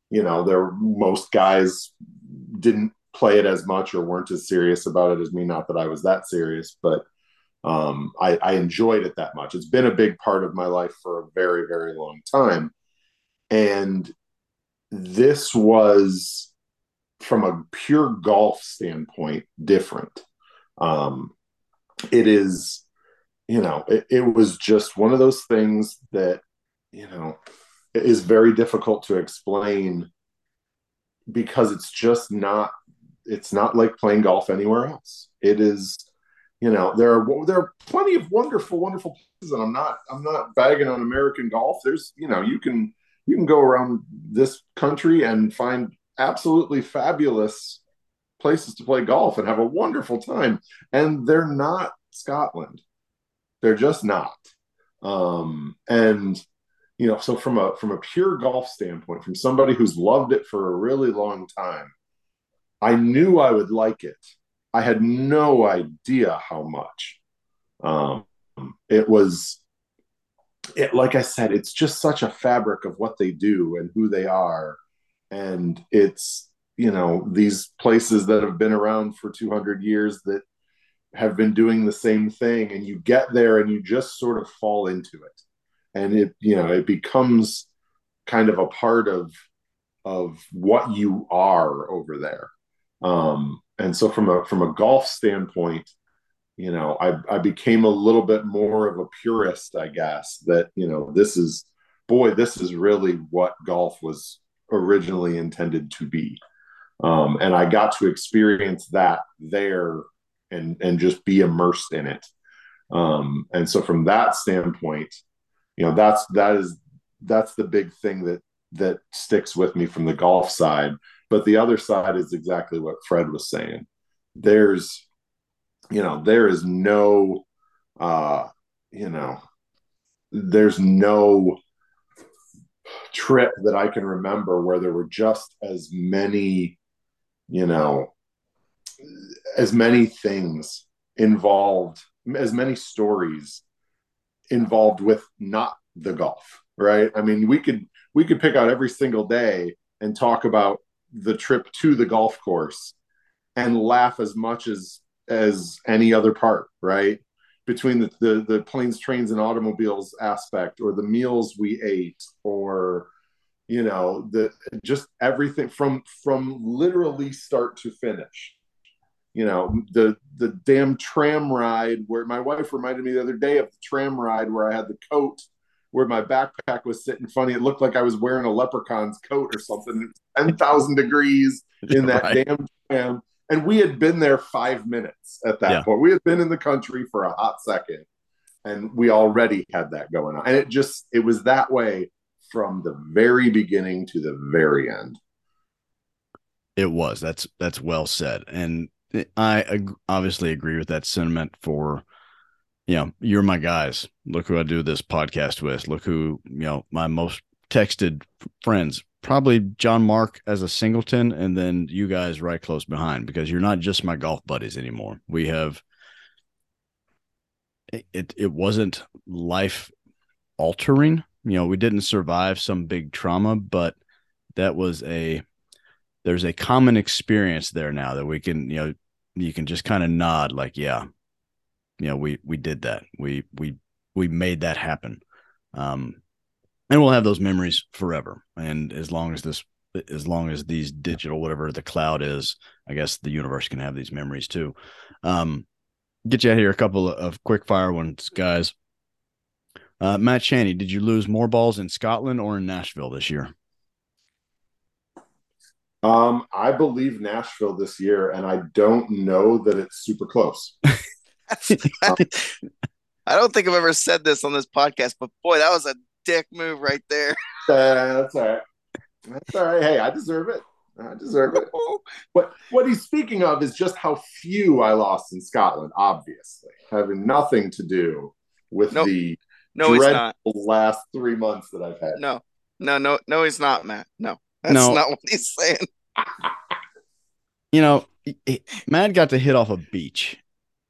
Speaker 2: you know there most guys didn't play it as much or weren't as serious about it as me. Not that I was that serious, but um, I, I enjoyed it that much. It's been a big part of my life for a very very long time, and this was from a pure golf standpoint different. Um, it is, you know, it, it was just one of those things that, you know, is very difficult to explain because it's just not it's not like playing golf anywhere else. It is, you know, there are there are plenty of wonderful, wonderful places, and I'm not I'm not bagging on American golf. There's, you know, you can you can go around this country and find absolutely fabulous places to play golf and have a wonderful time. And they're not Scotland. They're just not. Um, and you know, so from a from a pure golf standpoint, from somebody who's loved it for a really long time, I knew I would like it. I had no idea how much. Um, it was, it like I said, it's just such a fabric of what they do and who they are, and it's you know these places that have been around for 200 years that have been doing the same thing, and you get there and you just sort of fall into it, and it you know it becomes kind of a part of of what you are over there. Um, and so from a from a golf standpoint, you know, I, I became a little bit more of a purist, I guess, that, you know, this is, boy, this is really what golf was originally intended to be. Um, and I got to experience that there and, and just be immersed in it. Um, and so from that standpoint, you know, that's, that is, that's the big thing that, that sticks with me from the golf side but the other side is exactly what Fred was saying. There's, you know, there is no, uh, you know, there's no trip that I can remember where there were just as many, you know, as many things involved, as many stories involved with not the golf, right? I mean, we could we could pick out every single day and talk about the trip to the golf course and laugh as much as as any other part right between the, the the planes trains and automobiles aspect or the meals we ate or you know the just everything from from literally start to finish you know the the damn tram ride where my wife reminded me the other day of the tram ride where i had the coat where my backpack was sitting funny. It looked like I was wearing a leprechaun's coat or something. 10,000 degrees in that right. damn tram. And we had been there five minutes at that yeah. point. We had been in the country for a hot second and we already had that going on. And it just, it was that way from the very beginning to the very end.
Speaker 1: It was. That's, that's well said. And I obviously agree with that sentiment for you know, you're my guys. Look who I do this podcast with. Look who, you know, my most texted friends, probably John Mark as a singleton, and then you guys right close behind because you're not just my golf buddies anymore. We have it it wasn't life altering. You know, we didn't survive some big trauma, but that was a there's a common experience there now that we can, you know, you can just kind of nod like, yeah, you know we we did that we we we made that happen um and we'll have those memories forever. And as long as this as long as these digital whatever the cloud is i guess the universe can have these memories too. Um get you out here a couple of quick fire ones guys. Uh matt Chaney, did you lose more balls in scotland or in nashville this year?
Speaker 2: Um i believe nashville this year and i don't know that it's super close.
Speaker 3: I don't think I've ever said this on this podcast, but boy, that was a dick move right there.
Speaker 2: Uh, that's all right. That's all right. Hey, I deserve it. I deserve it. What what he's speaking of is just how few I lost in Scotland, obviously, having nothing to do with nope. the
Speaker 3: no, he's not.
Speaker 2: last three months that I've had.
Speaker 3: No, no, no, no, he's not, Matt. No, that's no. not what he's saying.
Speaker 1: you know, Matt got to hit off a beach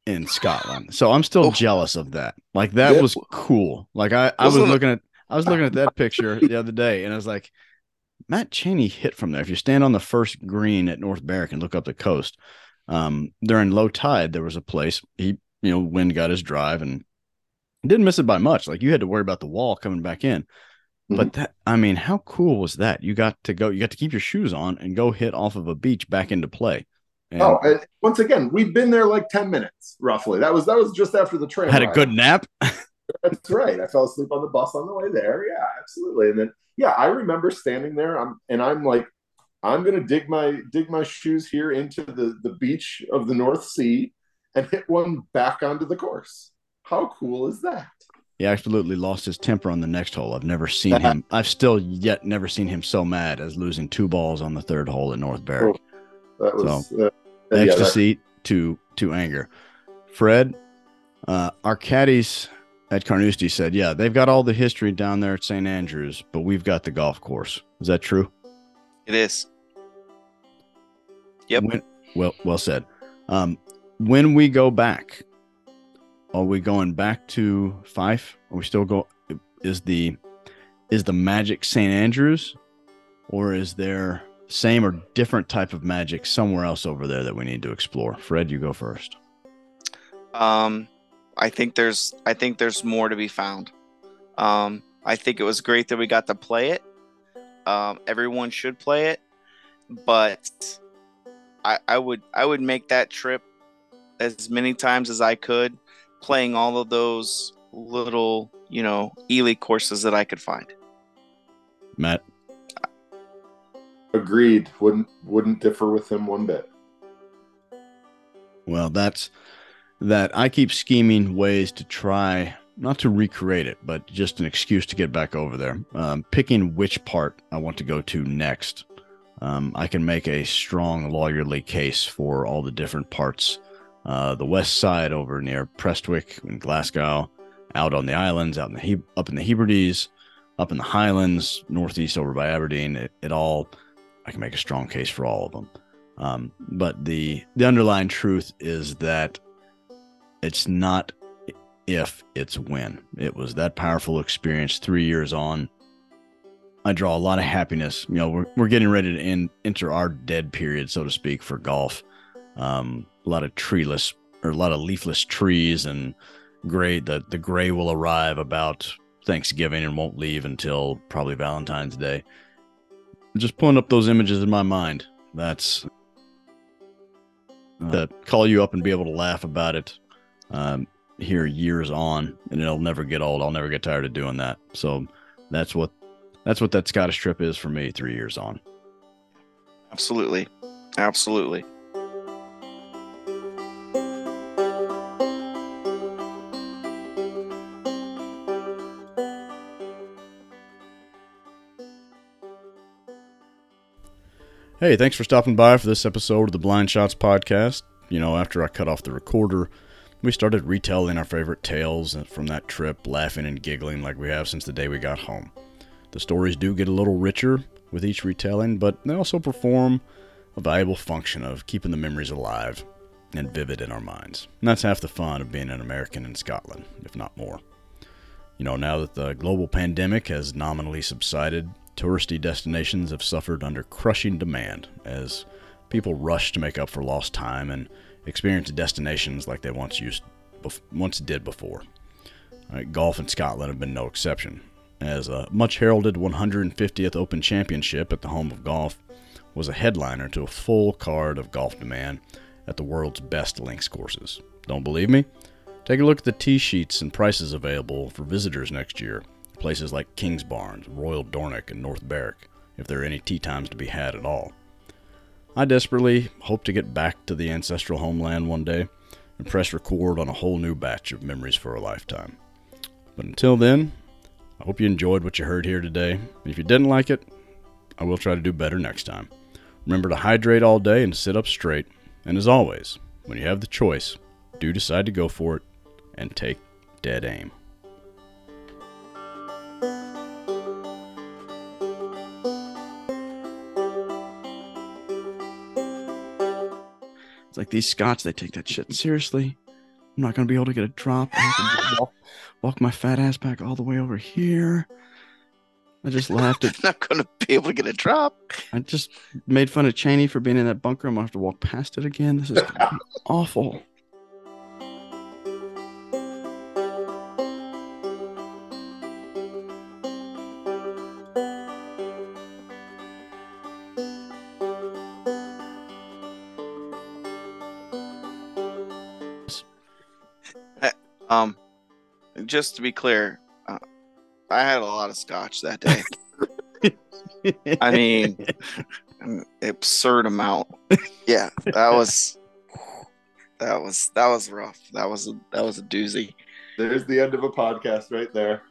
Speaker 1: in Scotland. So I'm still oh. jealous of that. Like that yeah. was cool. Like I, I was looking at I was looking at that picture the other day and I was like, Matt Cheney hit from there. If you stand on the first green at North Berwick and look up the coast, um, during low tide, there was a place he, you know, wind got his drive and didn't miss it by much. Like you had to worry about the wall coming back in. But that, I mean, how cool was that? You got to go, you got to keep your shoes on and go hit off of a beach back into play. And
Speaker 2: oh, once again, we've been there like ten minutes roughly. That was that was just after the train.
Speaker 1: had a good nap.
Speaker 2: That's right. I fell asleep on the bus on the way there. Yeah, absolutely. And then yeah, I remember standing there. I'm and I'm like, I'm gonna dig my dig my shoes here into the the beach of the North Sea and hit one back onto the course. How cool is that?
Speaker 1: He absolutely lost his temper on the next hole. I've never seen him. I've still yet never seen him so mad as losing two balls on the third hole at North Berwick.
Speaker 2: That was uh, yeah,
Speaker 1: Ecstasy to to anger. Fred, uh, our caddies at Carnoustie said, "Yeah, they've got all the history down there at St. Andrews, but we've got the golf course." Is that true?
Speaker 3: It is. Yep.
Speaker 1: When, well, well said. Um, when we go back, are we going back to Fife? Are we still go? Is the is the magic St. Andrews, or is there same or different type of magic somewhere else over there that we need to explore? Fred, you go first.
Speaker 3: Um, I think there's I think there's more to be found. Um, I think it was great that we got to play it. Um, everyone should play it, but I, I would I would make that trip as many times as I could, playing all of those little you know Elie courses that I could find.
Speaker 1: Matt,
Speaker 2: agreed. Wouldn't wouldn't differ with him one bit.
Speaker 1: well, that's that. I keep scheming ways to try not to recreate it, but just an excuse to get back over there. Um, picking which part I want to go to next. Um, I can make a strong lawyerly case for all the different parts. Uh, the west side over near Prestwick and Glasgow, out on the islands, out in the he- up in the Hebrides, up in the Highlands, northeast over by Aberdeen. It, it all, I can make a strong case for all of them. Um, but the the underlying truth is that it's not if it's when. It was that powerful experience three years on. I draw a lot of happiness. You know, we're, we're getting ready to enter our dead period, so to speak, for golf. Um, a lot of treeless or a lot of leafless trees and gray. The, the gray will arrive about Thanksgiving and won't leave until probably Valentine's Day. Just pulling up those images in my mind. That's to call you up and be able to laugh about it um, here years on, and it'll never get old. I'll never get tired of doing that. So that's what that's what that Scottish trip is for me. Three years on.
Speaker 3: Absolutely, absolutely.
Speaker 1: Hey, thanks for stopping by for this episode of the Blind Shots podcast. You know, after I cut off the recorder, we started retelling our favorite tales from that trip, laughing and giggling like we have since the day we got home. The stories do get a little richer with each retelling, but they also perform a valuable function of keeping the memories alive and vivid in our minds. And that's half the fun of being an American in Scotland, if not more. You know, now that the global pandemic has nominally subsided, touristy destinations have suffered under crushing demand as people rush to make up for lost time and experience destinations like they once used once did before. Right, golf in Scotland have been no exception, as a much heralded 150th Open Championship at the home of golf was a headliner to a full card of golf demand at the world's best links courses. Don't believe me? Take a look at the tee sheets and prices available for visitors next year places like Kings Kingsbarns, Royal Dornoch, and North Berwick, if there are any tee times to be had at all. I desperately hope to get back to the ancestral homeland one day and press record on a whole new batch of memories for a lifetime. But until then, I hope you enjoyed what you heard here today. And If you didn't like it, I will try to do better next time. Remember to hydrate all day and sit up straight. And as always, when you have the choice, do decide to go for it and take dead aim. It's like these Scots, they take that shit seriously. I'm not going to be able to get a drop. Walk, walk my fat ass back all the way over here. I just laughed at.
Speaker 3: not going to be able to get a drop.
Speaker 1: I just made fun of Cheney for being in that bunker. I'm to have to walk past it again. This is awful.
Speaker 3: Just to be clear, uh, I had a lot of scotch that day. I mean, an absurd amount. Yeah, that was that was that was rough. That was a, that was a doozy.
Speaker 2: There's the end of a podcast right there.